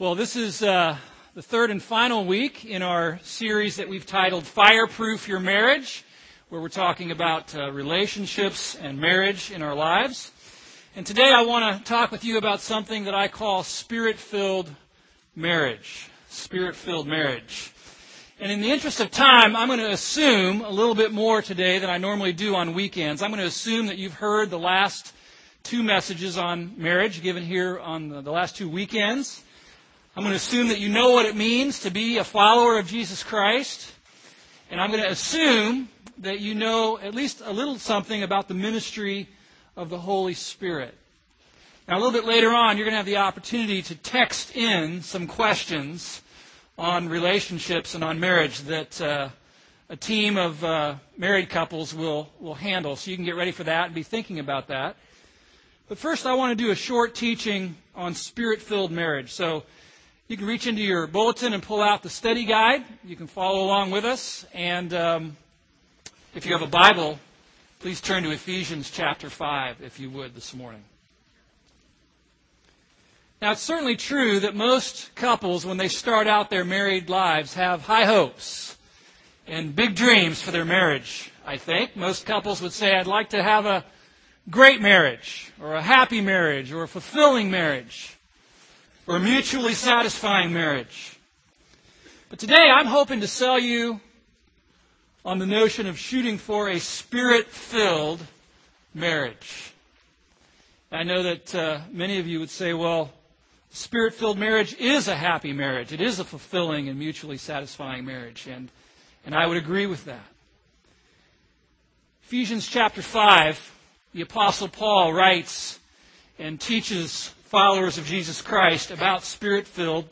Well, this is uh, the third and final week in our series that we've titled Fireproof Your Marriage, where we're talking about uh, relationships and marriage in our lives. And today I want to talk with you about something that I call spirit filled marriage. Spirit filled marriage. And in the interest of time, I'm going to assume a little bit more today than I normally do on weekends. I'm going to assume that you've heard the last two messages on marriage given here on the, the last two weekends. I'm going to assume that you know what it means to be a follower of Jesus Christ. And I'm going to assume that you know at least a little something about the ministry of the Holy Spirit. Now, a little bit later on, you're going to have the opportunity to text in some questions on relationships and on marriage that uh, a team of uh, married couples will, will handle. So you can get ready for that and be thinking about that. But first, I want to do a short teaching on spirit filled marriage. So you can reach into your bulletin and pull out the study guide. You can follow along with us. And um, if you have a Bible, please turn to Ephesians chapter 5, if you would, this morning. Now, it's certainly true that most couples, when they start out their married lives, have high hopes and big dreams for their marriage, I think. Most couples would say, I'd like to have a great marriage, or a happy marriage, or a fulfilling marriage or a mutually satisfying marriage. But today I'm hoping to sell you on the notion of shooting for a spirit filled marriage. I know that uh, many of you would say, well, spirit filled marriage is a happy marriage. It is a fulfilling and mutually satisfying marriage. And, and I would agree with that. Ephesians chapter 5, the Apostle Paul writes and teaches followers of Jesus Christ about spirit filled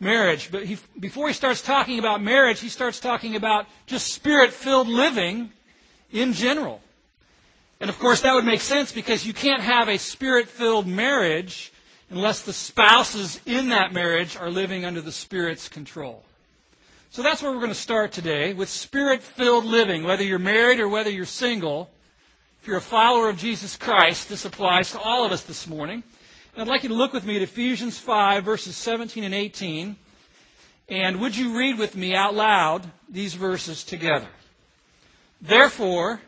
marriage. But he, before he starts talking about marriage, he starts talking about just spirit filled living in general. And of course, that would make sense because you can't have a spirit filled marriage unless the spouses in that marriage are living under the Spirit's control. So that's where we're going to start today with spirit filled living, whether you're married or whether you're single. If you're a follower of Jesus Christ, this applies to all of us this morning. I'd like you to look with me at Ephesians 5, verses 17 and 18. And would you read with me out loud these verses together? Therefore,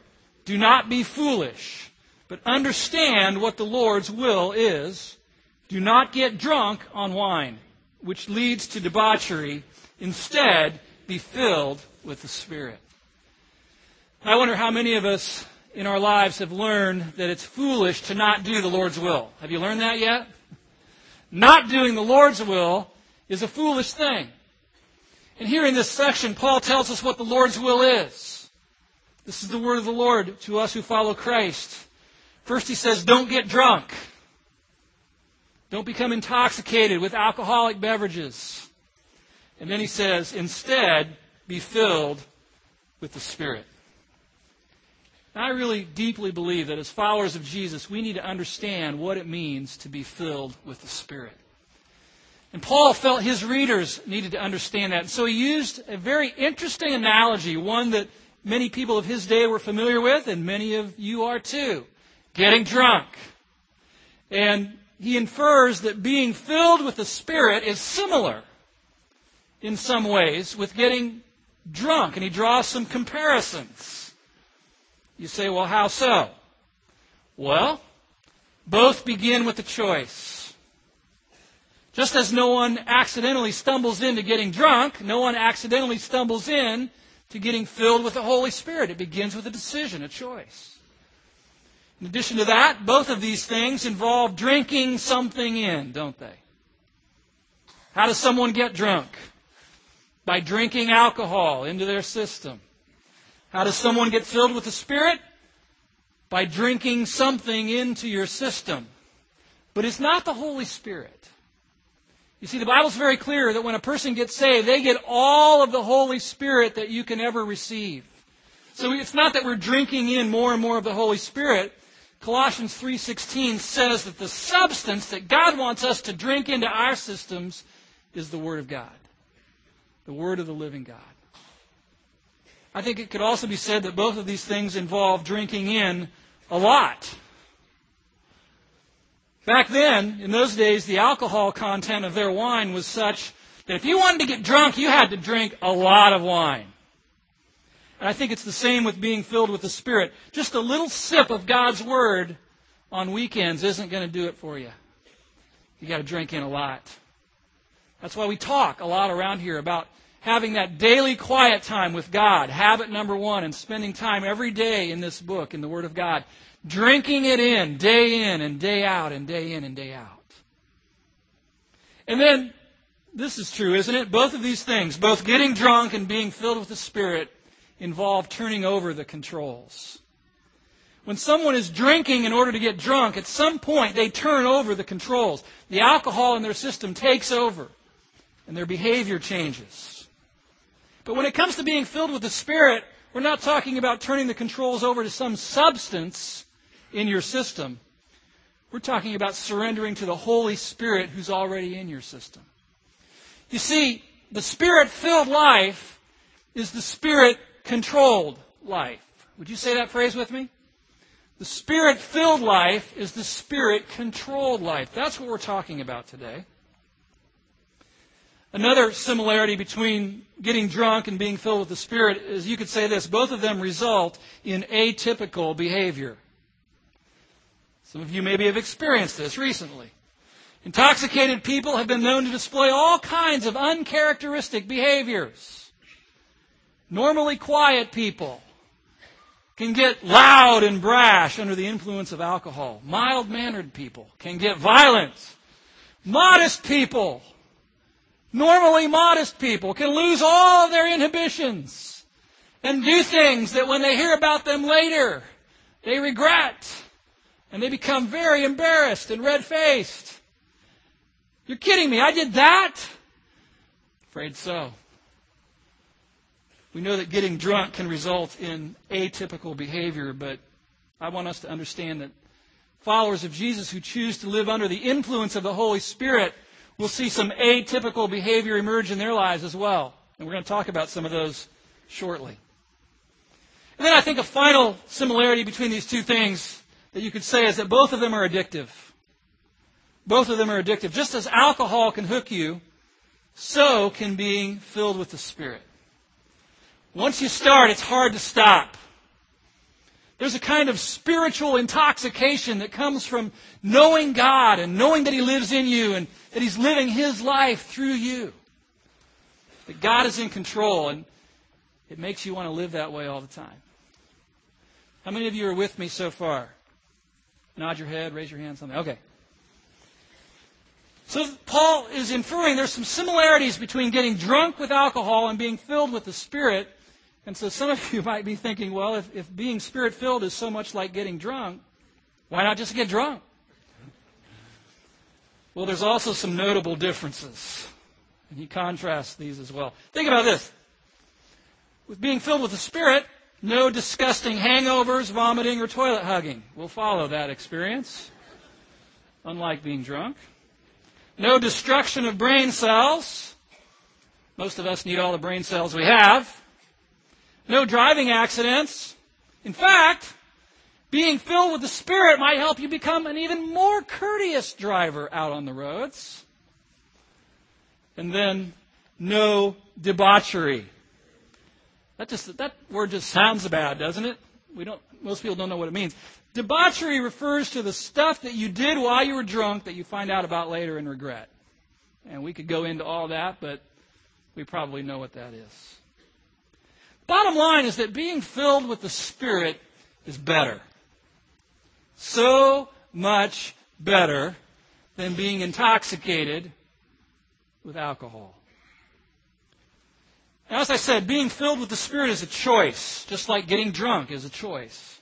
do not be foolish, but understand what the Lord's will is. Do not get drunk on wine, which leads to debauchery. Instead, be filled with the Spirit. I wonder how many of us in our lives have learned that it's foolish to not do the Lord's will. Have you learned that yet? Not doing the Lord's will is a foolish thing. And here in this section, Paul tells us what the Lord's will is. This is the word of the Lord to us who follow Christ. First, he says, don't get drunk. Don't become intoxicated with alcoholic beverages. And then he says, instead, be filled with the Spirit. I really deeply believe that as followers of Jesus, we need to understand what it means to be filled with the Spirit. And Paul felt his readers needed to understand that. And so he used a very interesting analogy, one that many people of his day were familiar with, and many of you are too. Getting drunk. And he infers that being filled with the Spirit is similar in some ways with getting drunk. And he draws some comparisons. You say, well, how so? Well, both begin with a choice. Just as no one accidentally stumbles into getting drunk, no one accidentally stumbles in to getting filled with the Holy Spirit. It begins with a decision, a choice. In addition to that, both of these things involve drinking something in, don't they? How does someone get drunk? By drinking alcohol into their system. How does someone get filled with the Spirit? By drinking something into your system. But it's not the Holy Spirit. You see, the Bible's very clear that when a person gets saved, they get all of the Holy Spirit that you can ever receive. So it's not that we're drinking in more and more of the Holy Spirit. Colossians 3:16 says that the substance that God wants us to drink into our systems is the word of God. The word of the living God. I think it could also be said that both of these things involve drinking in a lot. Back then, in those days, the alcohol content of their wine was such that if you wanted to get drunk, you had to drink a lot of wine. And I think it's the same with being filled with the Spirit. Just a little sip of God's Word on weekends isn't going to do it for you. You got to drink in a lot. That's why we talk a lot around here about having that daily quiet time with God, habit number one, and spending time every day in this book, in the Word of God, drinking it in, day in and day out, and day in and day out. And then, this is true, isn't it? Both of these things, both getting drunk and being filled with the Spirit, involve turning over the controls. When someone is drinking in order to get drunk, at some point they turn over the controls. The alcohol in their system takes over, and their behavior changes. But when it comes to being filled with the Spirit, we're not talking about turning the controls over to some substance in your system. We're talking about surrendering to the Holy Spirit who's already in your system. You see, the Spirit filled life is the Spirit controlled life. Would you say that phrase with me? The Spirit filled life is the Spirit controlled life. That's what we're talking about today. Another similarity between getting drunk and being filled with the Spirit is you could say this both of them result in atypical behavior. Some of you maybe have experienced this recently. Intoxicated people have been known to display all kinds of uncharacteristic behaviors. Normally quiet people can get loud and brash under the influence of alcohol. Mild mannered people can get violent. Modest people, normally modest people, can lose all of their inhibitions and do things that when they hear about them later, they regret. And they become very embarrassed and red faced. You're kidding me. I did that? Afraid so. We know that getting drunk can result in atypical behavior, but I want us to understand that followers of Jesus who choose to live under the influence of the Holy Spirit will see some atypical behavior emerge in their lives as well. And we're going to talk about some of those shortly. And then I think a final similarity between these two things that you could say is that both of them are addictive. Both of them are addictive. Just as alcohol can hook you, so can being filled with the Spirit. Once you start, it's hard to stop. There's a kind of spiritual intoxication that comes from knowing God and knowing that He lives in you and that He's living His life through you. That God is in control and it makes you want to live that way all the time. How many of you are with me so far? Nod your head, raise your hand, something. Okay. So Paul is inferring there's some similarities between getting drunk with alcohol and being filled with the Spirit. And so some of you might be thinking, well, if, if being Spirit filled is so much like getting drunk, why not just get drunk? Well, there's also some notable differences. And he contrasts these as well. Think about this. With being filled with the Spirit, no disgusting hangovers, vomiting, or toilet hugging will follow that experience, unlike being drunk. No destruction of brain cells. Most of us need all the brain cells we have. No driving accidents. In fact, being filled with the Spirit might help you become an even more courteous driver out on the roads. And then, no debauchery. That just that word just sounds bad, doesn't it? We don't most people don't know what it means. Debauchery refers to the stuff that you did while you were drunk that you find out about later and regret. And we could go into all that, but we probably know what that is. Bottom line is that being filled with the Spirit is better. So much better than being intoxicated with alcohol. Now, as I said, being filled with the Spirit is a choice, just like getting drunk is a choice.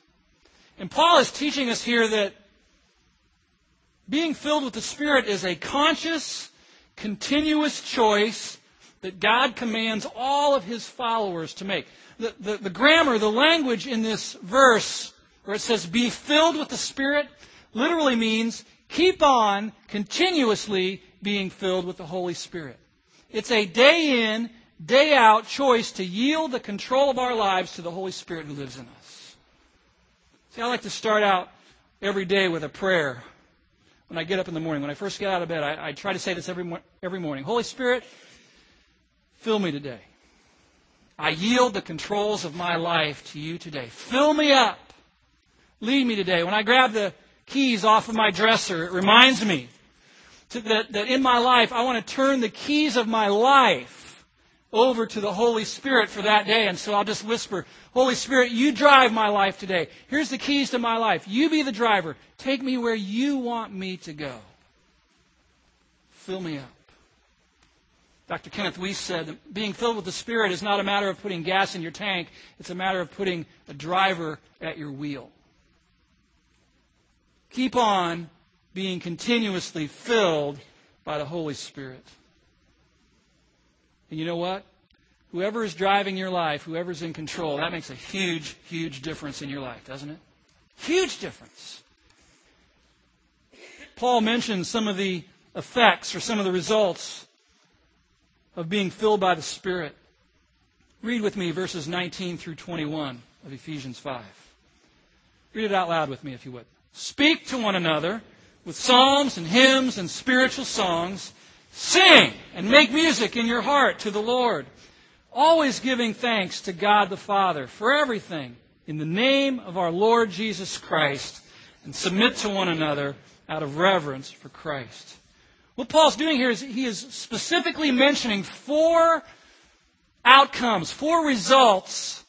And Paul is teaching us here that being filled with the Spirit is a conscious, continuous choice that God commands all of his followers to make. The, the, the, grammar, the language in this verse, where it says, be filled with the Spirit, literally means keep on continuously being filled with the Holy Spirit. It's a day in, day out choice to yield the control of our lives to the Holy Spirit who lives in us. See, I like to start out every day with a prayer. when I get up in the morning. When I first get out of bed, I, I try to say this every, every morning Holy Spirit, fill me today. I yield the controls of my life to you today. Fill me up. Lead me today. When I grab the keys off of my dresser, it reminds me that, that in my life, I want to turn the keys of my life over to the Holy Spirit for that day. And so I'll just whisper, Holy Spirit, you drive my life today. Here's the keys to my life. You be the driver. Take me where you want me to go. Fill me up. Dr. Kenneth Wuest said being filled with the Spirit is not a matter of putting gas in your tank, it's a matter of putting a driver at your wheel. Keep on being continuously filled by the Holy Spirit. And you know what? Whoever is driving your life, whoever's in control, that makes a huge, huge difference in your life, doesn't it? Huge difference. Paul mentions some of the effects or some of the results of being filled by the Spirit. Read with me verses 19 through 21 of Ephesians 5. Read it out loud with me if you would. Speak to one another with psalms and hymns and spiritual songs. Sing and make music in your heart to the Lord, always giving thanks to God the Father for everything in the name of our Lord Jesus Christ, and submit to one another out of reverence for Christ. What Paul's doing here is he is specifically mentioning four outcomes, four results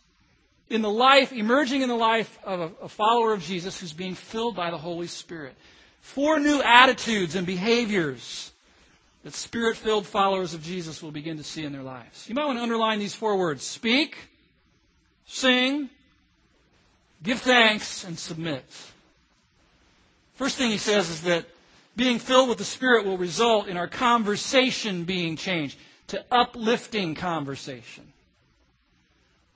in the life, emerging in the life of a, a follower of Jesus who's being filled by the Holy Spirit. Four new attitudes and behaviors that spirit filled followers of Jesus will begin to see in their lives. You might want to underline these four words speak, sing, give thanks, and submit. First thing he says is that being filled with the Spirit will result in our conversation being changed to uplifting conversation.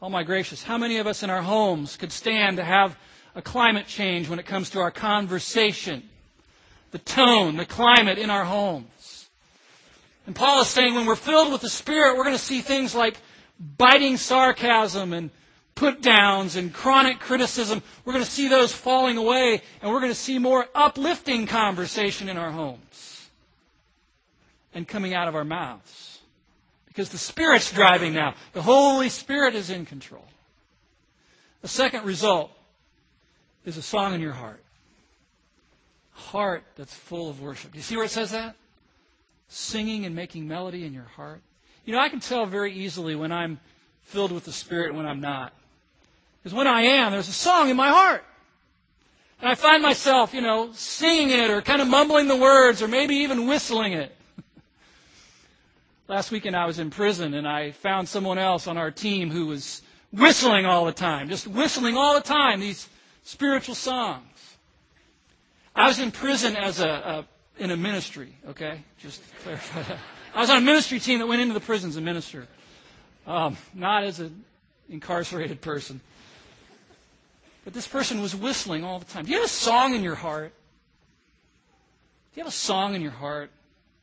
Oh my gracious, how many of us in our homes could stand to have a climate change when it comes to our conversation? The tone, the climate in our homes. And Paul is saying when we're filled with the Spirit, we're going to see things like biting sarcasm and put downs and chronic criticism. We're going to see those falling away, and we're going to see more uplifting conversation in our homes and coming out of our mouths. Because the Spirit's driving now. The Holy Spirit is in control. The second result is a song in your heart. Heart that's full of worship. Do you see where it says that? Singing and making melody in your heart. You know, I can tell very easily when I'm filled with the Spirit and when I'm not. Because when I am, there's a song in my heart. And I find myself, you know, singing it or kind of mumbling the words or maybe even whistling it. Last weekend I was in prison and I found someone else on our team who was whistling all the time, just whistling all the time these spiritual songs. I was in prison as a, a in a ministry, okay? Just clarify that. I was on a ministry team that went into the prisons and ministered, um, not as an incarcerated person. But this person was whistling all the time. Do you have a song in your heart? Do you have a song in your heart?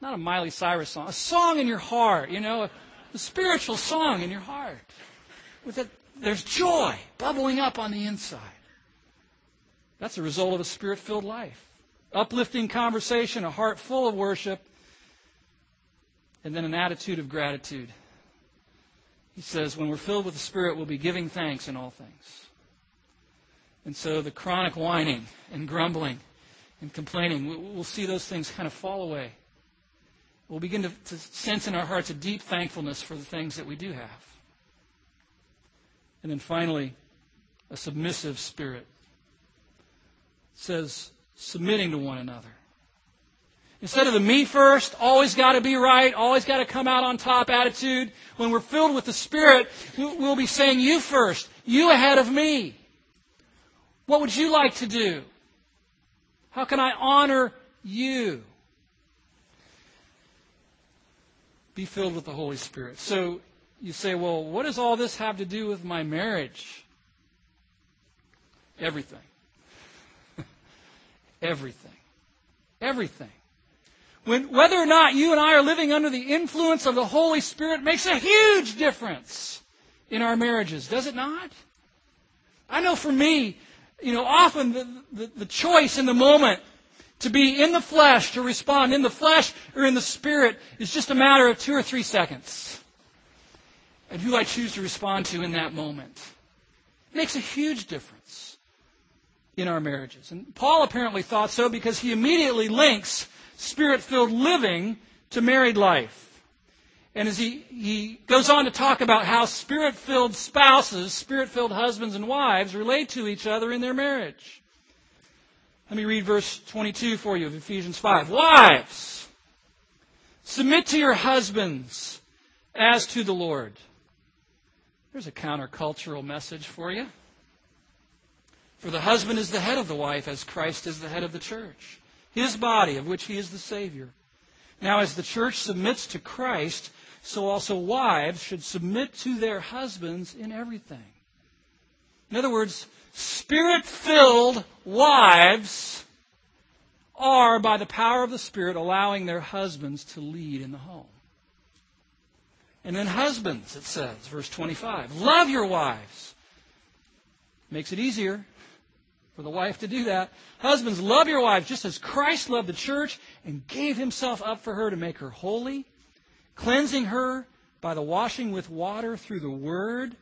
Not a Miley Cyrus song, a song in your heart, you know, a, a spiritual song in your heart. With it, there's joy bubbling up on the inside. That's a result of a spirit filled life. Uplifting conversation, a heart full of worship, and then an attitude of gratitude. He says, when we're filled with the Spirit, we'll be giving thanks in all things. And so the chronic whining and grumbling and complaining, we'll see those things kind of fall away we'll begin to, to sense in our hearts a deep thankfulness for the things that we do have. And then finally, a submissive spirit it says submitting to one another. Instead of the me first, always got to be right, always got to come out on top attitude, when we're filled with the Spirit, we'll be saying you first, you ahead of me. What would you like to do? How can I honor you? Be filled with the Holy Spirit. So you say, well, what does all this have to do with my marriage? Everything. Everything. Everything. When, whether or not you and I are living under the influence of the Holy Spirit makes a huge difference in our marriages, does it not? I know for me, you know, often the, the, the choice in the moment To be in the flesh, to respond in the flesh or in the spirit, is just a matter of two or three seconds. And who I choose to respond to in that moment makes a huge difference in our marriages. And Paul apparently thought so because he immediately links spirit filled living to married life. And as he, he goes on to talk about how spirit filled spouses, spirit filled husbands and wives relate to each other in their marriage. Let me read verse 22 for you of Ephesians 5. Wives, submit to your husbands as to the Lord. There's a countercultural message for you. For the husband is the head of the wife, as Christ is the head of the church, his body, of which he is the Savior. Now, as the church submits to Christ, so also wives should submit to their husbands in everything. In other words, spirit filled wives are, by the power of the Spirit, allowing their husbands to lead in the home. And then, husbands, it says, verse 25, love your wives. Makes it easier for the wife to do that. Husbands, love your wives just as Christ loved the church and gave himself up for her to make her holy, cleansing her by the washing with water through the word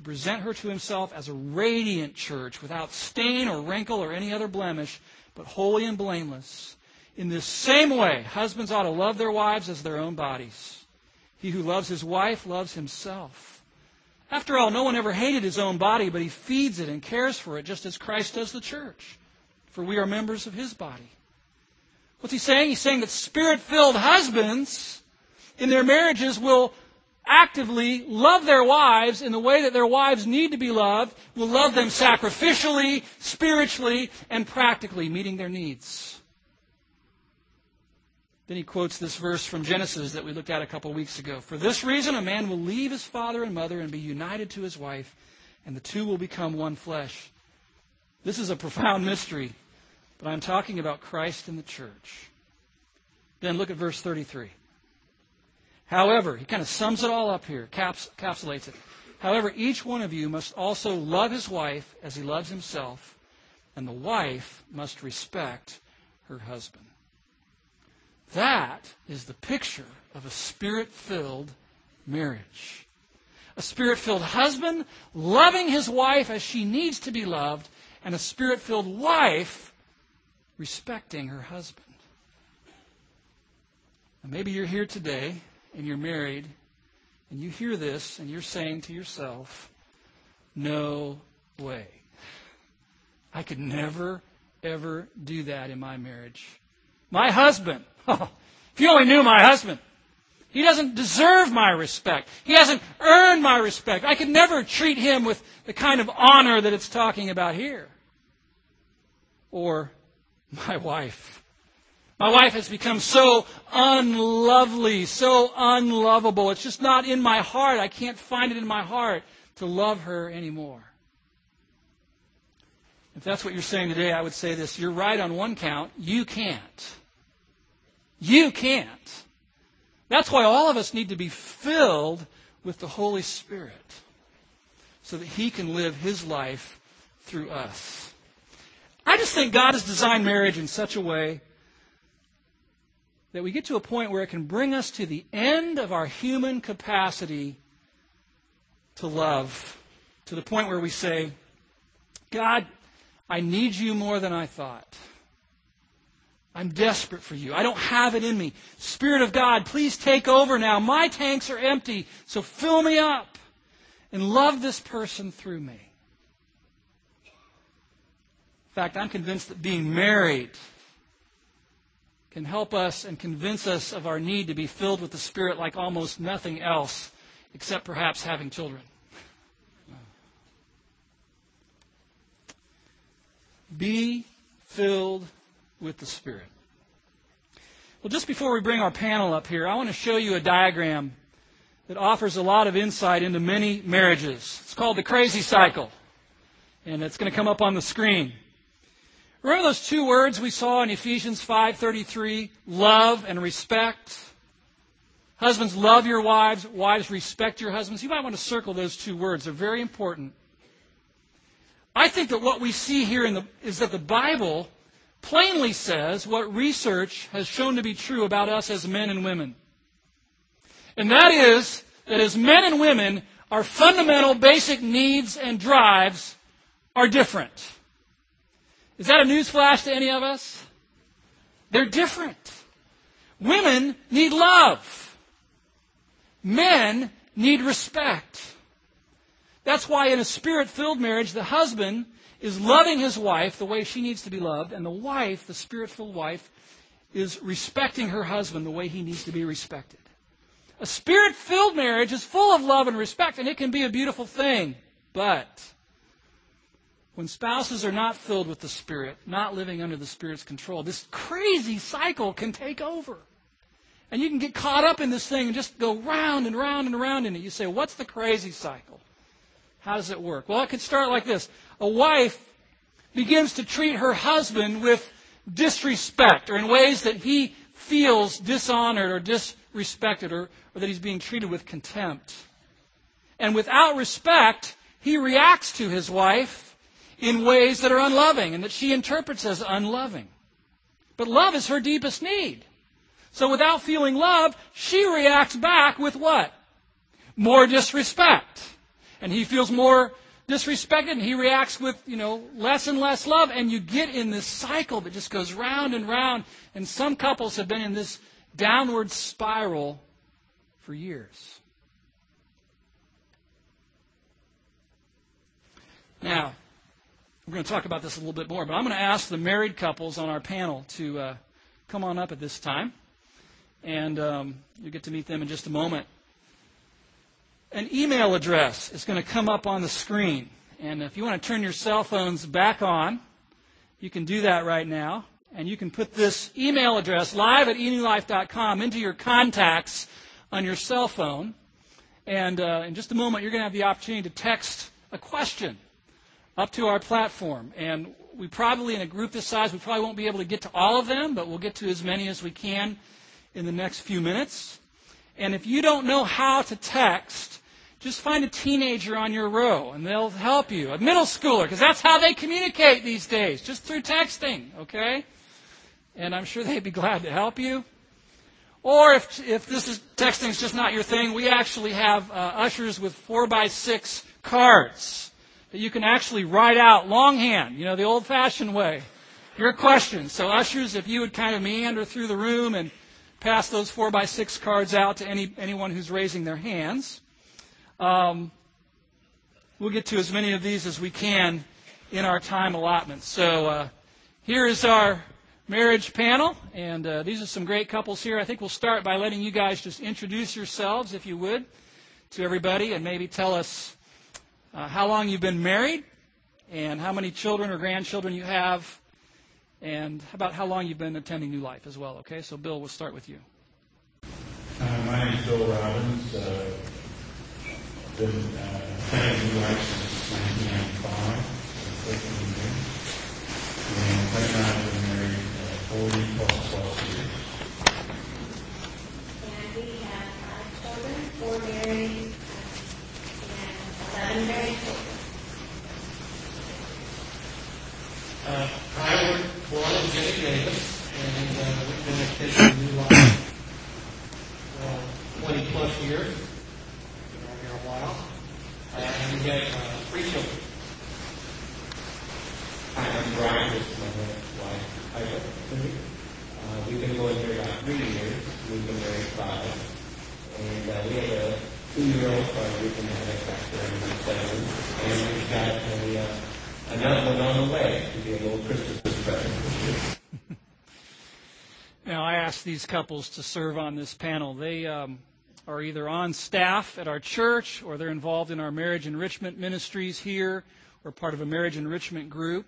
to present her to himself as a radiant church without stain or wrinkle or any other blemish, but holy and blameless. In this same way, husbands ought to love their wives as their own bodies. He who loves his wife loves himself. After all, no one ever hated his own body, but he feeds it and cares for it just as Christ does the church. For we are members of his body. What's he saying? He's saying that spirit filled husbands in their marriages will actively love their wives in the way that their wives need to be loved, will love them sacrificially, spiritually, and practically, meeting their needs. Then he quotes this verse from Genesis that we looked at a couple weeks ago. For this reason, a man will leave his father and mother and be united to his wife, and the two will become one flesh. This is a profound mystery, but I'm talking about Christ and the church. Then look at verse 33. However, he kind of sums it all up here, caps, capsulates it. However, each one of you must also love his wife as he loves himself, and the wife must respect her husband. That is the picture of a spirit filled marriage. A spirit filled husband loving his wife as she needs to be loved, and a spirit filled wife respecting her husband. Now, maybe you're here today and you're married, and you hear this, and you're saying to yourself, No way. I could never, ever do that in my marriage. My husband, oh, if you only knew my husband, he doesn't deserve my respect. He hasn't earned my respect. I could never treat him with the kind of honor that it's talking about here. Or my wife. My wife has become so unlovely, so unlovable. It's just not in my heart. I can't find it in my heart to love her anymore. If that's what you're saying today, I would say this. You're right on one count. You can't. You can't. That's why all of us need to be filled with the Holy Spirit so that He can live His life through us. I just think God has designed marriage in such a way that we get to a point where it can bring us to the end of our human capacity to love, to the point where we say, God, I need you more than I thought. I'm desperate for you. I don't have it in me. Spirit of God, please take over now. My tanks are empty, so fill me up and love this person through me. In fact, I'm convinced that being married can help us and convince us of our need to be filled with the Spirit like almost nothing else, except perhaps having children. Be filled with the Spirit. Well, just before we bring our panel up here, I want to show you a diagram that offers a lot of insight into many marriages. It's called the crazy cycle, and it's going to come up on the screen. Remember those two words we saw in Ephesians 5:33, love and respect? Husbands, love your wives. Wives, respect your husbands. You might want to circle those two words. They're very important. I think that what we see here the, is that the Bible plainly says what research has shown to be true about us as men and women. And that is that as men and women, our fundamental basic needs and drives are different. Is that a newsflash to any of us? They're different. Women need love. Men need respect. That's why in a spirit filled marriage, the husband is loving his wife the way she needs to be loved, and the wife, the spirit filled wife, is respecting her husband the way he needs to be respected. A spirit filled marriage is full of love and respect, and it can be a beautiful thing. But when spouses are not filled with the Spirit, not living under the Spirit's control, this crazy cycle can take over. And you can get caught up in this thing and just go round and round and round in it. You say, What's the crazy cycle? How does it work? Well, it could start like this a wife begins to treat her husband with disrespect or in ways that he feels dishonored or disrespected or, or that he's being treated with contempt. And without respect, he reacts to his wife in ways that are unloving and that she interprets as unloving. But love is her deepest need. So without feeling love, she reacts back with what? More disrespect. And he feels more disrespected and he reacts with, you know, less and less love. And you get in this cycle that just goes round and round. And some couples have been in this downward spiral for years. Now, we're going to talk about this a little bit more, but I'm going to ask the married couples on our panel to uh, come on up at this time. And um, you'll get to meet them in just a moment. An email address is going to come up on the screen. And if you want to turn your cell phones back on, you can do that right now. And you can put this email address, live at enewlife.com, into your contacts on your cell phone. And uh, in just a moment, you're going to have the opportunity to text a question up to our platform. And we probably, in a group this size, we probably won't be able to get to all of them, but we'll get to as many as we can in the next few minutes. And if you don't know how to text, just find a teenager on your row and they'll help you. A middle schooler, because that's how they communicate these days, just through texting, okay? And I'm sure they'd be glad to help you. Or if, if this is texting is just not your thing, we actually have uh, ushers with four by six cards that you can actually write out longhand, you know, the old fashioned way. Your questions. So ushers, if you would kind of meander through the room and pass those four by six cards out to any, anyone who's raising their hands. Um, we'll get to as many of these as we can in our time allotment. So uh, here is our marriage panel, and uh, these are some great couples here. I think we'll start by letting you guys just introduce yourselves, if you would, to everybody, and maybe tell us uh, how long you've been married, and how many children or grandchildren you have, and about how long you've been attending New Life as well. Okay, so Bill, we'll start with you. Uh, my name is Bill Robbins. Uh, been uh, attending New Life since 1995, And right now I've been married uh, 40 plus plus years. And we have five children, four married, and 11 married children. Uh, I was born in Ginny Davis, and uh, we've been attending New Life uh, 20 plus years. Been around here a while. Uh, and we have uh, three children. Hi, I'm Brian. This is my wife, Ida. Uh, we've been going here about three years. We've been married five. And uh, we have a two-year-old son. We can And we've got a, uh, another one on the way to be a little Christmas present. Now, I asked these couples to serve on this panel. They um, are either on staff at our church or they're involved in our marriage enrichment ministries here or part of a marriage enrichment group.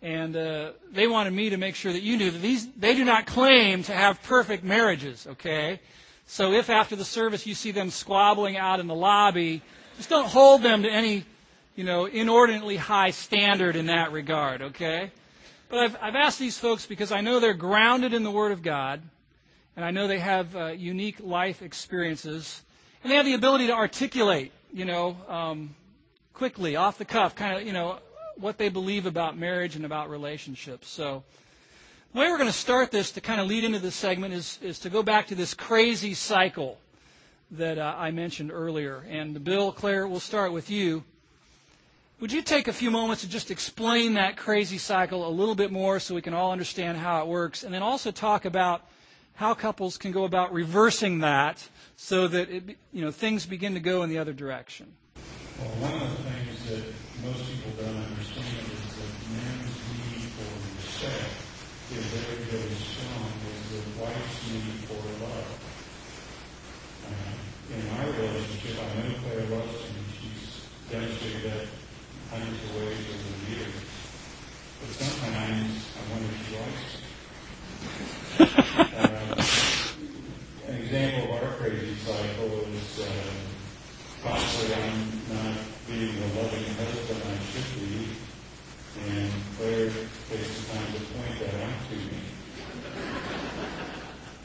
And uh, they wanted me to make sure that you knew that these they do not claim to have perfect marriages, okay? So if after the service you see them squabbling out in the lobby, just don't hold them to any, you know, inordinately high standard in that regard, okay? But I've, I've asked these folks because I know they're grounded in the Word of God, and I know they have uh, unique life experiences, and they have the ability to articulate, you know, um, quickly, off the cuff, kind of, you know, what they believe about marriage and about relationships. So The way we're going to start this to kind of lead into this segment is, is to go back to this crazy cycle that uh, I mentioned earlier. And Bill, Claire, we'll start with you. Would you take a few moments to just explain that crazy cycle a little bit more so we can all understand how it works? And then also talk about how couples can go about reversing that so that it, you know, things begin to go in the other direction. Well, one of the things that most people don't understand is that men's need for respect is very, very strong as the wife's need for love. Uh, in our relationship, I know Claire loves me. She's demonstrated that hundreds of ways over the years. But sometimes I wonder if she likes me. uh, an example of our crazy cycle is uh, possibly I'm not being the loving husband I should be, and Claire takes the time to point that out to me.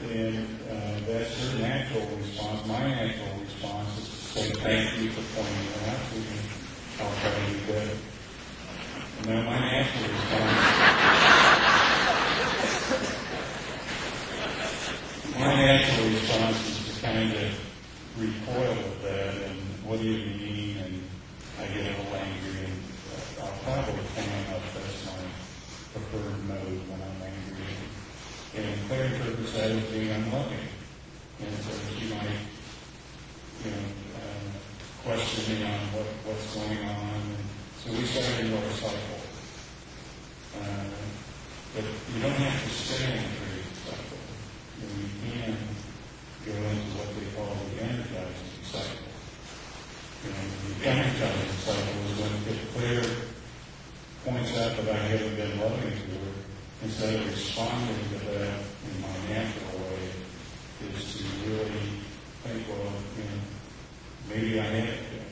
And uh, that's her natural response. My natural response is to say thank you for pointing that out to me. I'll try to do better. Now my natural response my natural response is to kind of recoil at that and what do you mean and I get a little angry and uh, I'll probably point up that's my preferred mode when I'm angry. And Claire interprets that as being unloving. And so she might, you know, uh, question me on what, what's going on. And so we start into our cycle. Uh, but you don't have to stay in a crazy cycle. You, know, you can go into what they call the energizing cycle. You know, the energizing cycle is when if Claire points out that I haven't been loving to her, instead of responding to that in my natural way, is to really think, well, you know, maybe I haven't been.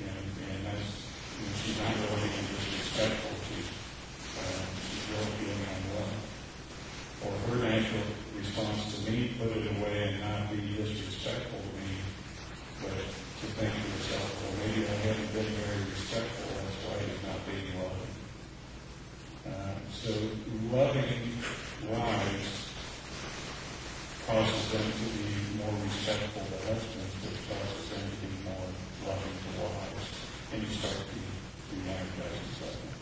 You know, and that's, you know, she's not really being disrespectful to, uh, she's really feeling unloved. Or her natural response to me, put it away and not be disrespectful to me, but to think to yourself, well, maybe I haven't been very respectful, that's why he's not being loving. Uh, so loving wives causes them to be more respectful to husbands, which causes them to be more loving to wives. And you start the, the energizing cycle.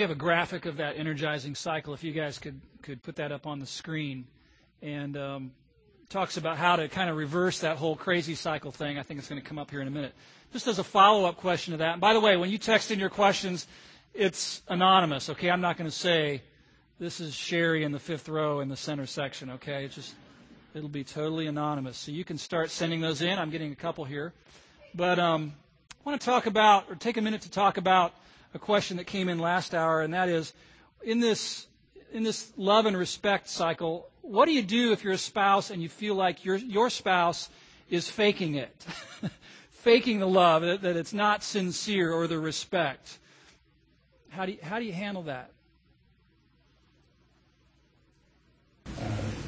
We have a graphic of that energizing cycle. If you guys could could put that up on the screen, and um, talks about how to kind of reverse that whole crazy cycle thing. I think it's going to come up here in a minute. Just as a follow up question to that. And by the way, when you text in your questions, it's anonymous. Okay, I'm not going to say this is Sherry in the fifth row in the center section. Okay, it's just it'll be totally anonymous. So you can start sending those in. I'm getting a couple here, but um, I want to talk about or take a minute to talk about a question that came in last hour, and that is in this in this love and respect cycle, what do you do if you're a spouse and you feel like your your spouse is faking it, faking the love, that, that, it's not sincere or the respect? How do you, how do you handle that?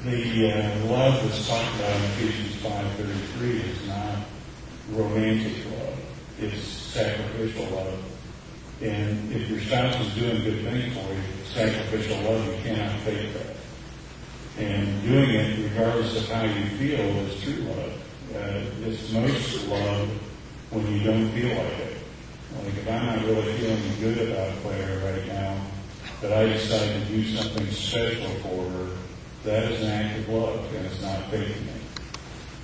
The uh, love that's talked about in Ephesians 5.33 is not romantic love. It's sacrificial love. And if your spouse is doing good things for you, sacrificial love, you cannot fake that. And doing it regardless of how you feel is true love. Uh, it's most love when you don't feel like it. Like if I'm not really feeling good about Claire right now, but I decide to do something special for her, that is an act of love, and it's not faking it.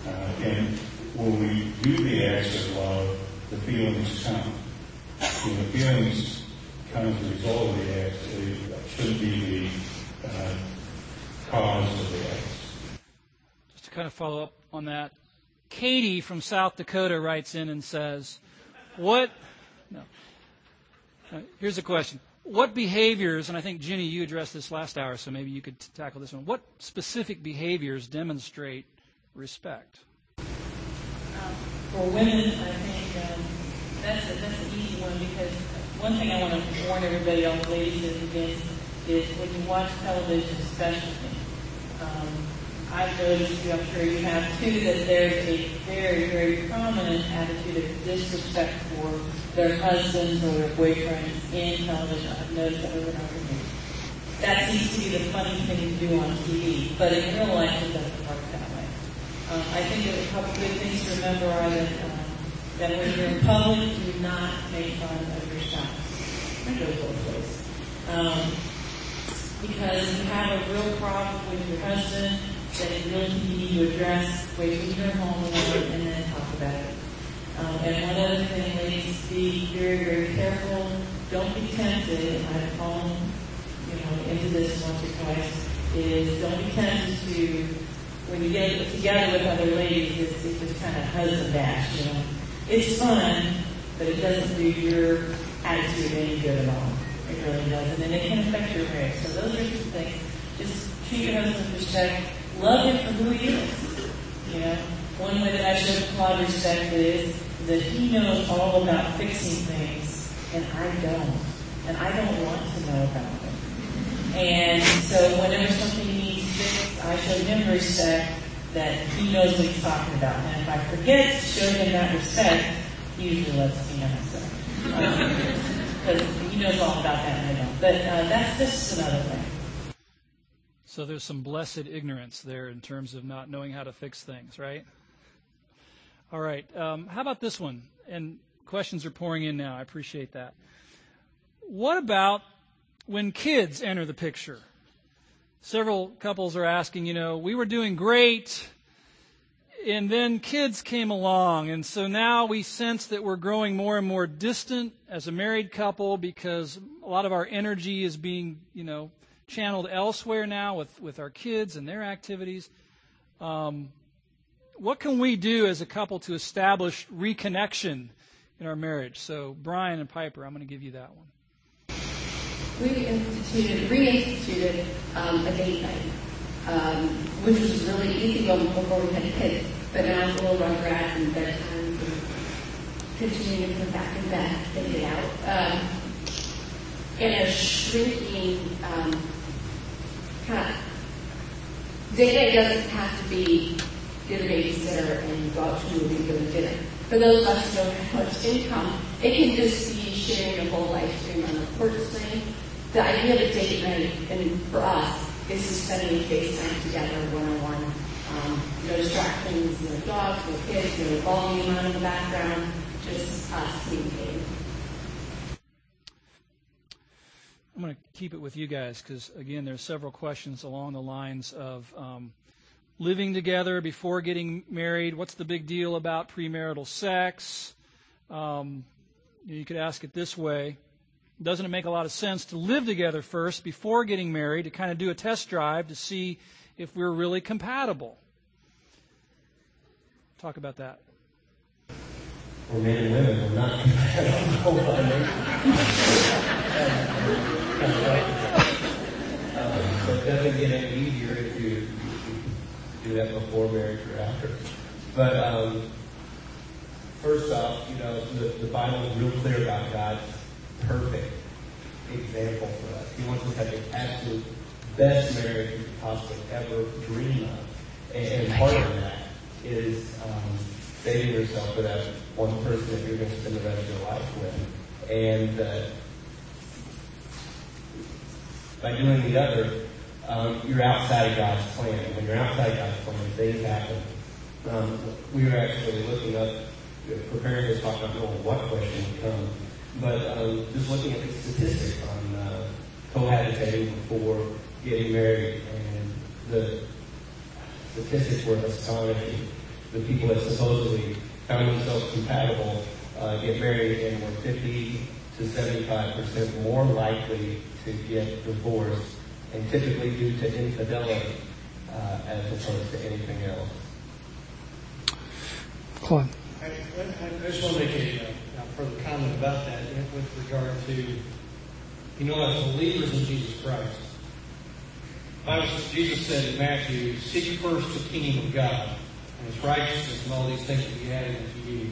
Uh, and when we do the acts of love, the feelings come. And the feelings come as a result of the acts. They should be the uh, cause of the acts. Just to kind of follow up on that, Katie from South Dakota writes in and says, "What?" No. Uh, here's a question. What behaviors, and I think Ginny, you addressed this last hour, so maybe you could t- tackle this one. What specific behaviors demonstrate respect? Um, for women, I think um, that's an easy one because one thing I want to warn everybody on, ladies against, is when you watch television, especially. Um, I've noticed, I'm sure you have too, that there's a very, very prominent attitude of disrespect for their husbands or their boyfriends in television. I've noticed that over and over again. that seems to be the funny thing to do on TV, but in real life it doesn't work that way. Um, I think that a couple good things to remember are that that when you're in public, do not make fun of your spouse. It goes both ways. Um, because you have a real problem with your husband that you really need to address, wait till you're home alone and then talk about it. Um, and one other thing, ladies, be very, very careful. Don't be tempted. I've fallen, you know, into this once or twice. Is don't be tempted to when you get together with other ladies, it's just kind of husband bash. You know, it's fun, but it doesn't do your attitude any good at all. It really doesn't, and it can affect your marriage. So those are some things. Just treat your husband with respect. Love him for who he is. You know, one way that I show Claude respect is that he knows all about fixing things, and I don't. And I don't want to know about them. And so whenever something needs fixed, I show him respect that he knows what he's talking about. And if I forget to show him that respect, he usually lets me know. So, because he knows all about that and I don't. But uh, that's just another thing. So there's some blessed ignorance there in terms of not knowing how to fix things, right? All right. Um, how about this one? And questions are pouring in now. I appreciate that. What about when kids enter the picture? Several couples are asking, you know, we were doing great, and then kids came along, and so now we sense that we're growing more and more distant as a married couple because a lot of our energy is being, you know, channeled elsewhere now with, with our kids and their activities. Um, what can we do as a couple to establish reconnection in our marriage? So, Brian and Piper, I'm going to give you that one. We instituted, reinstituted um, a date night, um, which was really easy before we had kids. But now it's a little rugrats and bedtimes and continuing to come back in bed and get out. Um, in a shrinking kind of day night doesn't have to be get a babysitter and go out to a movie, go to dinner. For those of us who don't have much income, it can just be sharing a whole live stream on the porch screen. The idea of a date night, and for us, is just spending FaceTime together one-on-one. Um, no distractions, no dogs, no kids, no volume on in the background, just us communicating. I'm going to keep it with you guys because, again, there's several questions along the lines of um, living together before getting married. What's the big deal about premarital sex? Um, you could ask it this way Doesn't it make a lot of sense to live together first before getting married to kind of do a test drive to see if we're really compatible? Talk about that. For men and women, we're not compatible so it doesn't get any easier if you, do that before marriage or after. But um, first off, you know, the, the Bible is real clear about God's perfect example for us. He wants us to have the absolute best marriage we could possibly ever dream of. And, and part of that is um, saving yourself for that one person that you're going to spend the rest of your life with. And uh, by doing the other, um, you're outside of God's plan. When you're outside God's plan, things happen. Um, we were actually looking up, preparing this talk, I don't know what question would come, but um, just looking at the statistics on uh, cohabitating before getting married, and the statistics were astonishing. The people that supposedly found themselves compatible uh, get married and were 50 to 75 percent more likely to get divorced and typically due to infidelity uh, as opposed to anything else. Claude. I, I, I just want to make a, uh, further comment about that with regard to, you know, as believers in Jesus Christ. Jesus said in Matthew, seek first the kingdom of God and his righteousness and all these things will be added unto you.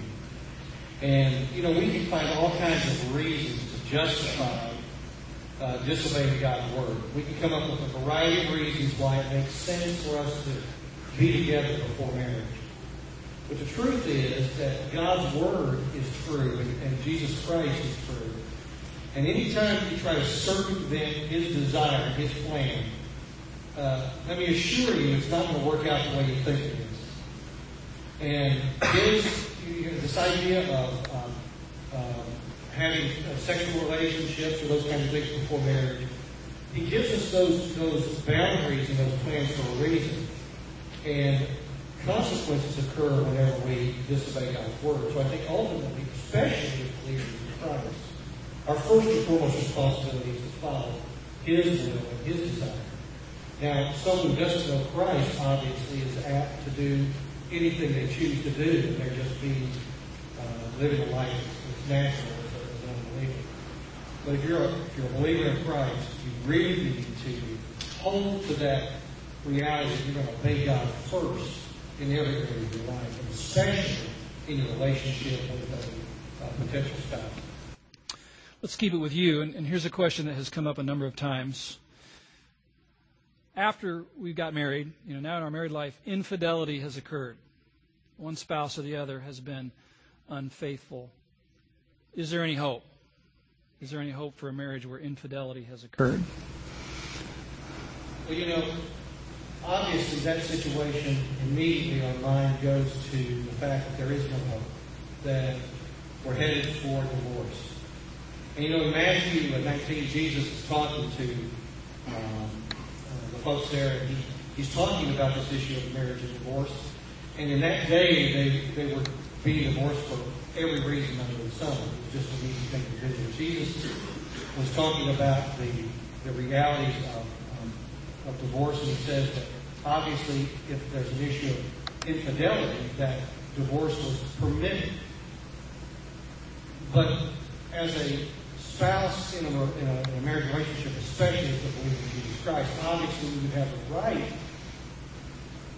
And, you know, we can find all kinds of reasons to justify uh, disobeying God's word. We can come up with a variety of reasons why it makes sense for us to be together before marriage. But the truth is that God's word is true and, and Jesus Christ is true. And anytime you try to circumvent his desire, his plan, uh, let me assure you, it's not going to work out the way you think it is. And his, this idea of um, um, having uh, sexual relationships or those kinds of things before marriage, he gives us those those boundaries and those plans for a reason. And consequences occur whenever we disobey God's word. So I think ultimately, especially as believers in Christ, our first and foremost responsibility is to follow His will and His desire. Now, someone who doesn't know Christ obviously is apt to do anything they choose to do, and they're just being uh, living a life that's natural as an unbeliever. But if you're a, if you're a believer in Christ, you really need to hold to that reality that you're going to obey God first in every area of your life, especially in your relationship with a, a uh, potential spouse. Let's keep it with you. And, and here's a question that has come up a number of times. After we got married, you know, now in our married life, infidelity has occurred. One spouse or the other has been unfaithful. Is there any hope? Is there any hope for a marriage where infidelity has occurred? Well, you know, obviously that situation immediately our mind goes to the fact that there is no hope, that we're headed for divorce. And you know, in Matthew 19, Jesus is talking to um, uh, the folks there, and he, he's talking about this issue of marriage and divorce. And in that day, they, they were being divorced for every reason under the sun. It was just an easy thing to do. Jesus was talking about the, the realities of, um, of divorce, and he says that obviously if there's an issue of infidelity, that divorce was permitted. But as a spouse in a, a, a marriage relationship, especially a believer in Jesus Christ, obviously we would have the right,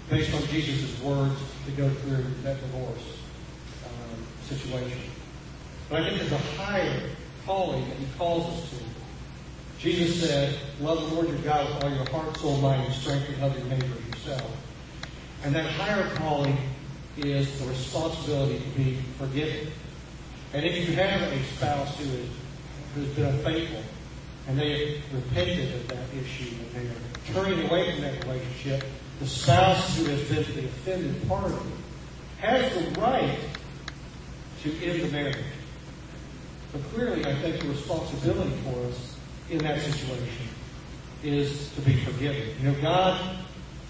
based on Jesus' words, to go through that divorce um, situation. But I think there's a higher calling that he calls us to. Jesus said, Love the Lord your God with all your heart, soul, mind, and strength, and love your neighbor as yourself. And that higher calling is the responsibility to be forgiven. And if you have a spouse who is who's been unfaithful, and they have repented of that issue, and they are turning away from that relationship, the spouse who has been the offended party has the right to end the marriage. But clearly, I think the responsibility for us in that situation is to be forgiven. You know, God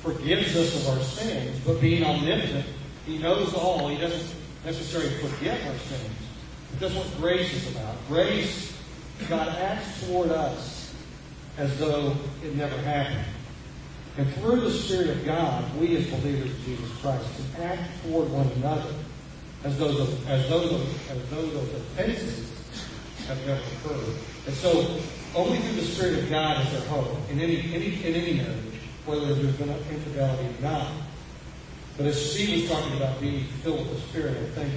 forgives us of our sins, but being omnipotent, He knows all. He doesn't necessarily forget our sins. That's what grace is about. Grace, God acts toward us as though it never happened. And through the Spirit of God, we as believers in Jesus Christ can act toward one another as though those, as though those, as though those offenses have never occurred. And so only through the Spirit of God is there hope in any, any, in any marriage, whether there's been infidelity or not. But as Steve was talking about being filled with the Spirit, I think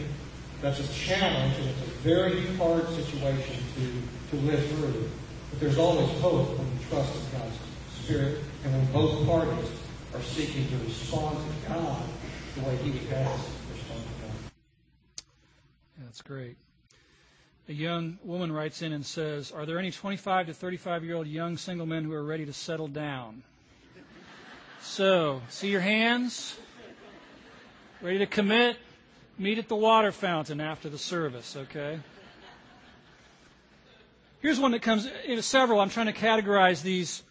that's a challenge and it's a very hard situation to, to live through. But there's always hope when you trust in God's Spirit and when both parties are seeking to respond to God the way He would have us respond to God. That's great. A young woman writes in and says, Are there any 25 to 35 year old young single men who are ready to settle down? So, see your hands? Ready to commit? Meet at the water fountain after the service, okay? Here's one that comes, know, several. I'm trying to categorize these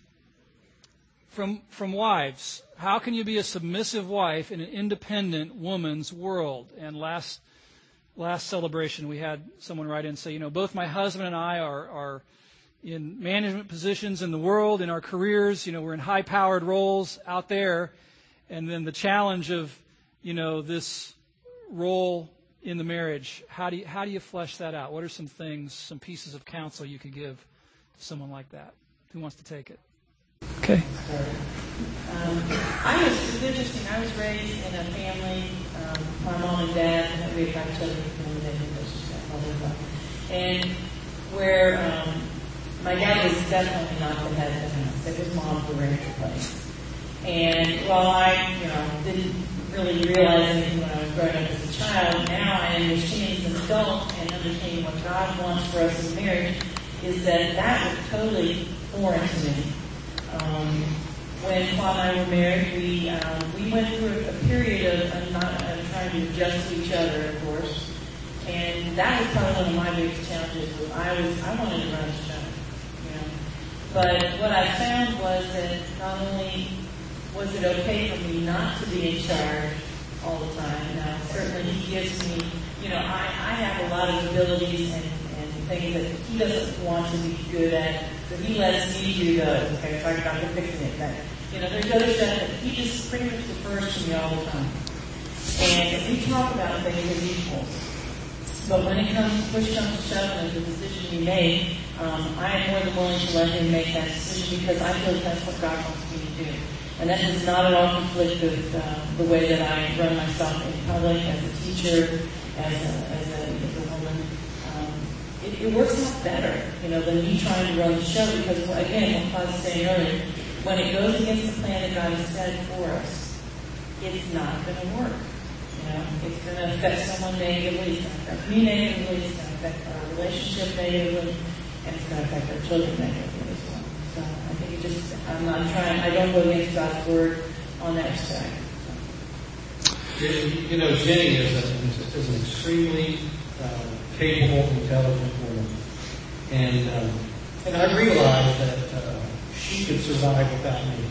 from, from wives. How can you be a submissive wife in an independent woman's world? And last, last celebration, we had someone write in and say, you know, both my husband and I are, are in management positions in the world, in our careers. You know, we're in high powered roles out there. And then the challenge of, you know, this role in the marriage, how do you, how do you flesh that out? What are some things, some pieces of counsel you could give to someone like that? Who wants to take it? Okay. Um, I was, it's interesting, I was raised in a family, my mom and dad, we had children, and then relationships, and where um, my dad was definitely not the head of the house. It was mom who ran the place. And while I, you know, didn't really realize anything when I was growing up as a child, now I understand as an adult and understand what God wants for us in marriage. is that that was totally foreign to me. Um, when Paul and I were married, we um, we went through a, period of, of not of trying to adjust to each other, of course, and that was probably one of my biggest challenges. Was I was I wanted to run the show, you know. But what I found was that not only was it okay for me not to be in charge all the time. Now, certainly he gives me, you know, I, I have a lot of abilities and, and things that he doesn't want to be good at, so he lets me do those. Okay, sorry about the fixing it. You know, there's other stuff that he just pretty much defers to me all the time. And we talk about things as equals. But when it comes, to push comes to shove, and a decision we make, um, I am more than willing to let him make that decision because I feel that's what God wants me to do. And that does not at all conflict with uh, the way that I run myself in public, as a teacher, as a, as a, as a woman. Um, it, works out better, you know, than me trying to run the show because, again, what Claude was saying earlier, when it goes against the plan that God has set for us, it's not going to work. You know, it's going to affect someone negatively, it's going to affect me negatively, it's going to affect our relationship negatively, and it's going to affect our children negatively as well. So I think it just, I'm not trying, I don't go against God's word on that side. You know, Ginny is, a, is an extremely uh, capable, intelligent woman. And, um, and I realized that uh, she could survive without me.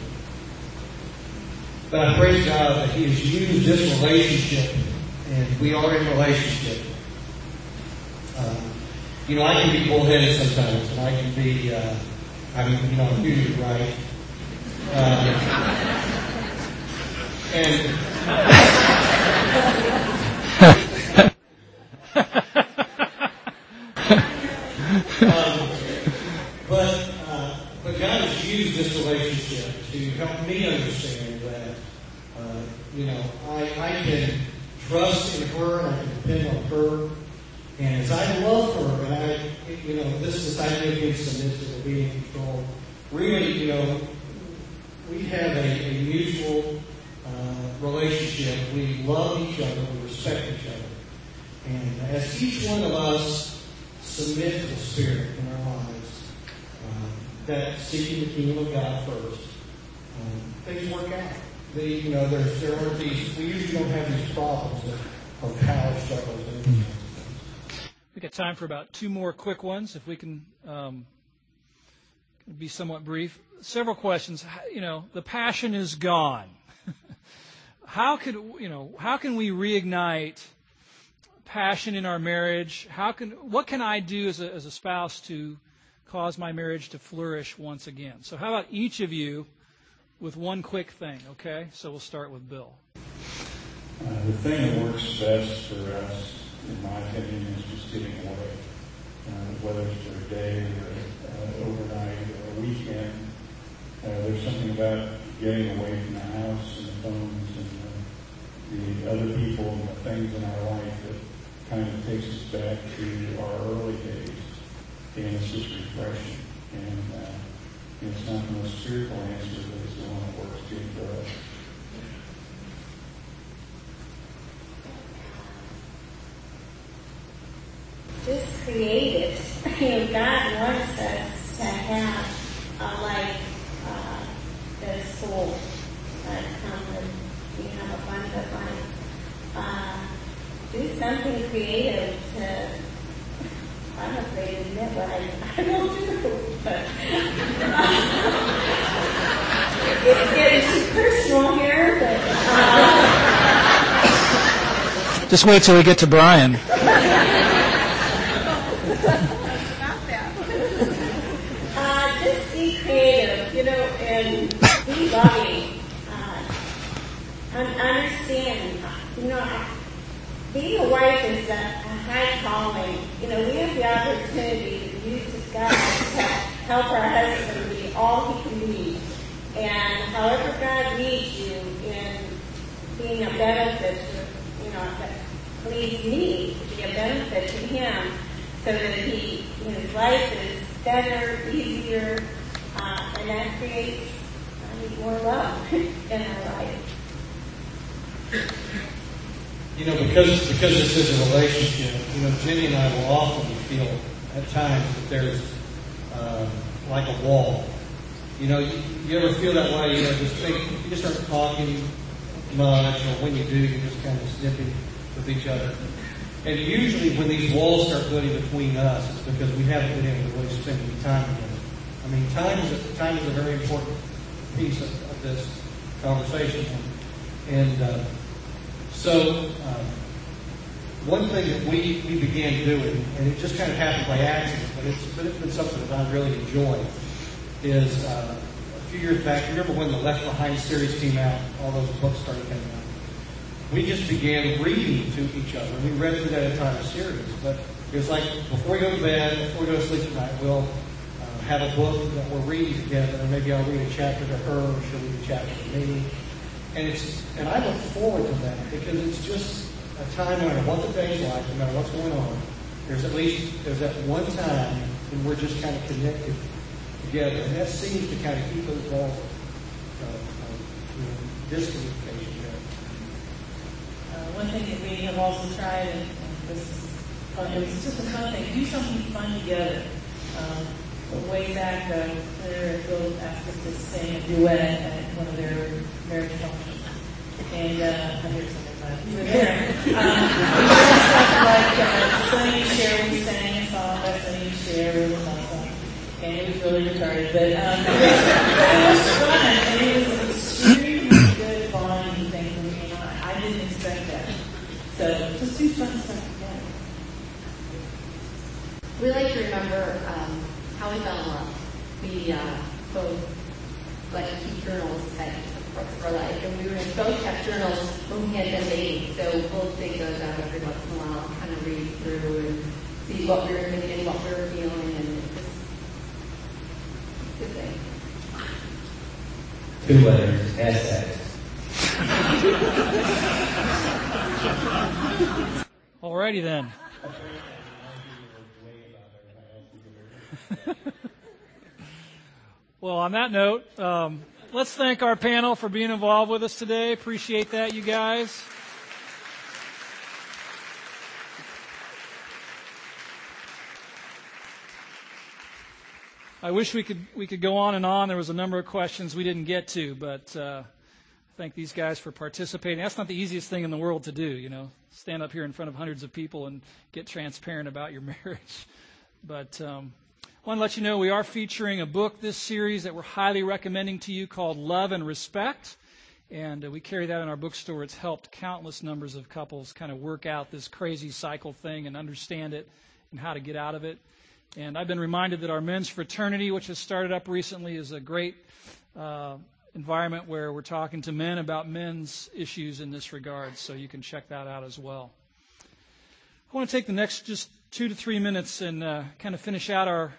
But I praise God that He has used this relationship, and we are in relationship. Um, you know, I can be bullheaded sometimes, and I can be, uh, I mean, you know, I'm usually right. Uh, and um, but uh, but God has used this relationship to help me understand that uh, you know I, I can trust in her and I can depend on her. And as I love her, and I, you know, this is idea of being submissive being in control, really, you know, we have a, a mutual uh, relationship. We love each other. We respect each other. And as each one of us submit to the Spirit in our lives, um, that seeking the kingdom of God first, um, things work out. The, you know, there's, there are these, we usually don't have these problems of, of power struggles and things. We got time for about two more quick ones, if we can um, be somewhat brief. Several questions. You know, the passion is gone. how could you know? How can we reignite passion in our marriage? How can what can I do as a, as a spouse to cause my marriage to flourish once again? So, how about each of you with one quick thing? Okay, so we'll start with Bill. Uh, the thing that works best for us, in my opinion, is just getting away. Uh, whether it's for a day or uh, overnight weekend, uh, there's something about getting away from the house and the phones and uh, the other people and the things in our life that kind of takes us back to our early days. And it's just refreshing. And uh, it's not the most spiritual answer, but it's the one that works good for us. just. You know, God wants us to have a life uh, that full, that comes and we have a abundant life. Uh, do something creative to, I'm afraid to admit what I, I will do, but it's getting personal here, but uh, Just wait till we get to Brian. Uh, just be creative, you know, and loving. Uh, and understand, you know, being a wife is a, high calling. You know, we have the opportunity to use this God to help our husband be all he can be. And however God needs you in being a benefit to, you know, leads me to be a benefit to him so that he, his life is better, easier, uh, and that creates more love in our life. You know, because because this is a relationship, you know, Ginny and I will often feel at times that there's um, like a wall. You know, you, you ever feel that way? You know, just think, you just start talking much, or when you do, you're just kind of snipping with each other. And usually when these walls start building between us, it's because we haven't been able to really spend any time together. I mean, time is a, time is a very important piece of, of this conversation. And uh, so, um, one thing that we, we began doing, and it just kind of happened by accident, but it's, but it's been something that I really enjoy, is uh, a few years back, you remember when the Left Behind series came out, all those books started coming out? We just began reading to each other. We read through that entire series, but it was like before we go to bed, before we go to sleep tonight, we'll have a book that we're reading together, and maybe I'll read a chapter to her, or she'll read a chapter to me. And it's and I look forward to that because it's just a time, no matter what the day's like, no matter what's going on, there's at least there's that one time when we're just kind of connected together, and that seems to kind of keep those walls uh, uh, you know, discommunication. Uh, one thing that we have also tried, and, this is just a fun thing, do something fun together. Um, way back, uh, Claire and Bill asked us to sing a duet at one of their marriage functions. And uh, I hear something like you were there. Um, like uh, Sonny Cher, we sang a song by Sonny Cher, it was awesome. And it was really retarded, but um, it, was, fun, and it was an extremely good bonding thing for me, I didn't expect that. So just do fun stuff together. We like to remember um, how we fell in love. We uh, both like to keep journals at for life, and we were both kept journals when we had been dating. So we'll take those out every once in a while, kind of read through and see what we were thinking, what we were feeling, and it's just a good thing. Two letters, SS. Alrighty then. well, on that note, um, let's thank our panel for being involved with us today. Appreciate that, you guys. I wish we could we could go on and on. There was a number of questions we didn't get to, but uh, thank these guys for participating. That's not the easiest thing in the world to do, you know, stand up here in front of hundreds of people and get transparent about your marriage. But um, I want to let you know we are featuring a book this series that we're highly recommending to you called Love and Respect. And uh, we carry that in our bookstore. It's helped countless numbers of couples kind of work out this crazy cycle thing and understand it and how to get out of it. And I've been reminded that our men's fraternity, which has started up recently, is a great uh, environment where we're talking to men about men's issues in this regard. So you can check that out as well. I want to take the next just two to three minutes and uh, kind of finish out our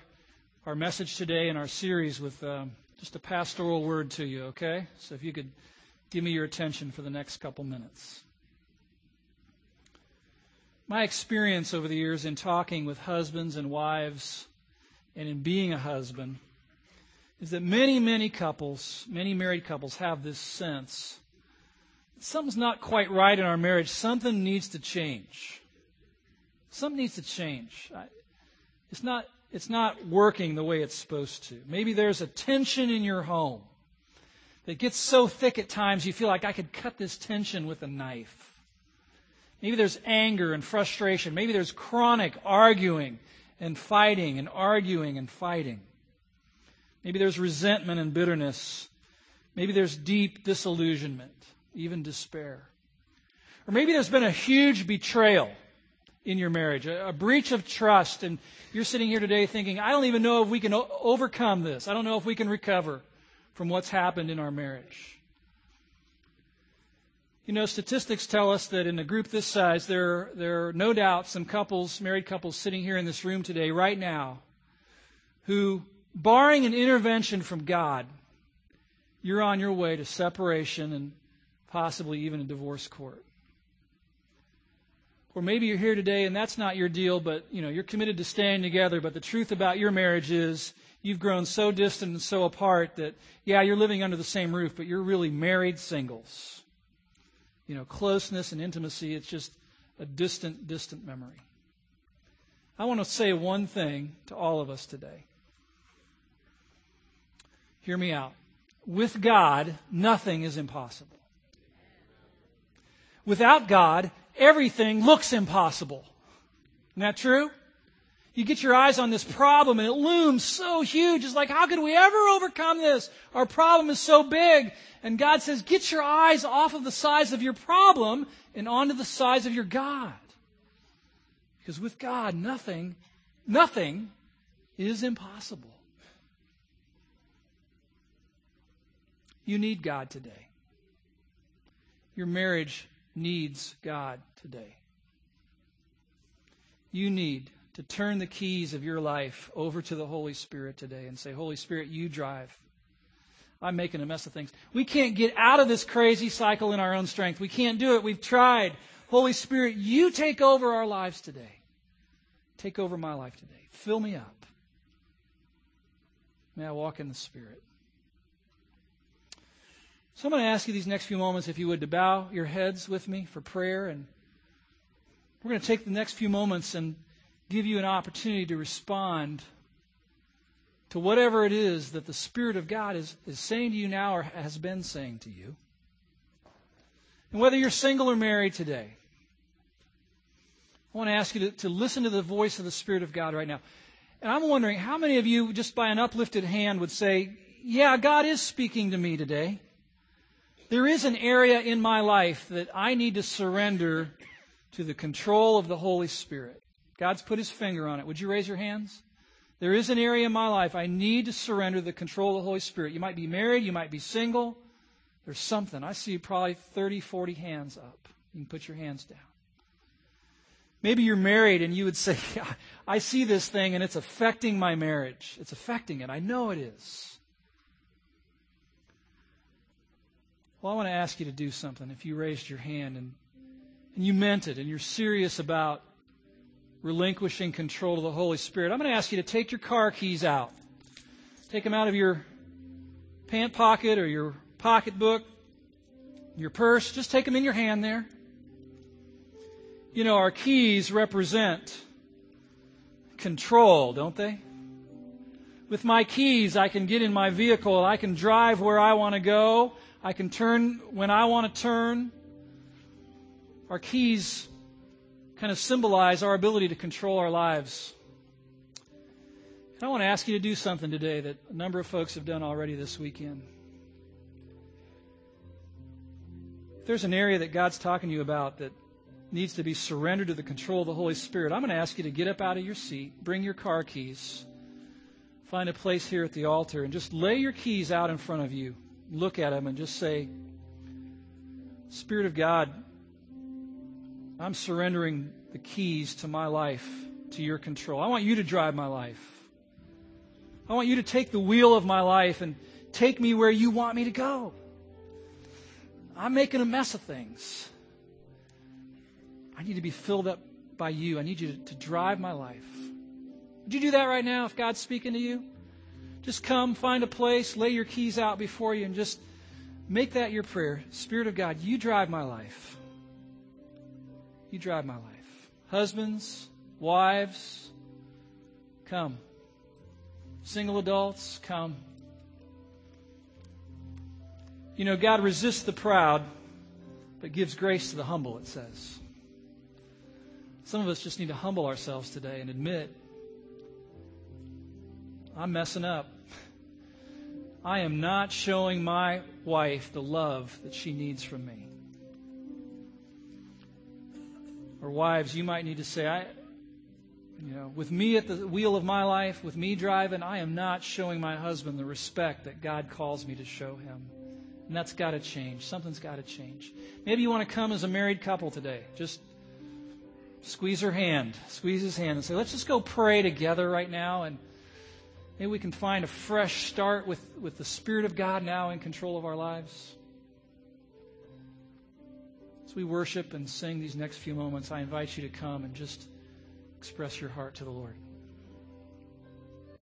our message today and our series with um, just a pastoral word to you. Okay, so if you could give me your attention for the next couple minutes. My experience over the years in talking with husbands and wives and in being a husband is that many, many couples, many married couples, have this sense that something's not quite right in our marriage. Something needs to change. Something needs to change. It's not, it's not working the way it's supposed to. Maybe there's a tension in your home that gets so thick at times you feel like I could cut this tension with a knife. Maybe there's anger and frustration. Maybe there's chronic arguing and fighting and arguing and fighting. Maybe there's resentment and bitterness. Maybe there's deep disillusionment, even despair. Or maybe there's been a huge betrayal in your marriage, a, a breach of trust, and you're sitting here today thinking, I don't even know if we can o- overcome this. I don't know if we can recover from what's happened in our marriage. You know, statistics tell us that in a group this size, there, there are no doubt some couples, married couples, sitting here in this room today, right now, who, barring an intervention from God, you're on your way to separation and possibly even a divorce court. Or maybe you're here today and that's not your deal, but you know, you're committed to staying together, but the truth about your marriage is you've grown so distant and so apart that yeah, you're living under the same roof, but you're really married singles you know, closeness and intimacy. It's just a distant, distant memory. I want to say one thing to all of us today. Hear me out. With God, nothing is impossible. Without God, everything looks impossible. Isn't that true? You get your eyes on this problem and it looms so huge. It's like, how could we ever overcome this? Our problem is so big. And God says, get your eyes off of the size of your problem and onto the size of your God. Because with God, nothing, nothing is impossible. You need God today. Your marriage needs God today. You need to turn the keys of your life over to the Holy Spirit today and say, Holy Spirit, you drive. I'm making a mess of things. We can't get out of this crazy cycle in our own strength. We can't do it. We've tried. Holy Spirit, you take over our lives today. Take over my life today. Fill me up. May I walk in the Spirit. So I'm going to ask you these next few moments, if you would, to bow your heads with me for prayer. And we're going to take the next few moments and give you an opportunity to respond to whatever it is that the Spirit of God is, is saying to you now or has been saying to you. And whether you're single or married today, I want to ask you to, to listen to the voice of the Spirit of God right now. And I'm wondering how many of you, just by an uplifted hand, would say, Yeah, God is speaking to me today. There is an area in my life that I need to surrender to the control of the Holy Spirit. God's put his finger on it. Would you raise your hands? There is an area in my life I need to surrender the control of the Holy Spirit. You might be married, you might be single. There's something. I see probably 30, 40 hands up. You can put your hands down. Maybe you're married and you would say, I see this thing and it's affecting my marriage. It's affecting it. I know it is. Well, I want to ask you to do something. If you raised your hand and, and you meant it and you're serious about relinquishing control to the Holy Spirit, I'm going to ask you to take your car keys out. Take them out of your pant pocket or your pocketbook, your purse. Just take them in your hand there. You know, our keys represent control, don't they? With my keys, I can get in my vehicle. I can drive where I want to go. I can turn when I want to turn. Our keys kind of symbolize our ability to control our lives. And I want to ask you to do something today that a number of folks have done already this weekend. If there's an area that God's talking to you about that needs to be surrendered to the control of the Holy Spirit, I'm going to ask you to get up out of your seat, bring your car keys, find a place here at the altar, and just lay your keys out in front of you. Look at them and just say, Spirit of God, I'm surrendering the keys to my life to your control. I want you to drive my life. I want you to take the wheel of my life and take me where you want me to go. I'm making a mess of things. I need to be filled up by you. I need you to, drive my life. Would you do that right now if God's speaking to you? Just come, find a place, lay your keys out before you, and just make that your prayer. Spirit of God, you drive my life. You drive my life. Husbands, wives, come. Single adults, come. You know, God resists the proud, but gives grace to the humble, it says. Some of us just need to humble ourselves today and admit I'm messing up. I am not showing my wife the love that she needs from me. Or wives, you might need to say, I, you know, with me at the wheel of my life, with me driving, I am not showing my husband the respect that God calls me to show him. And that's got to change. Something's got to change. Maybe you want to come as a married couple today. Just squeeze her hand, squeeze his hand, and say, let's just go pray together right now. And maybe we can find a fresh start with, with the Spirit of God now in control of our lives. As we worship and sing these next few moments, I invite you to come and just express your heart to the Lord.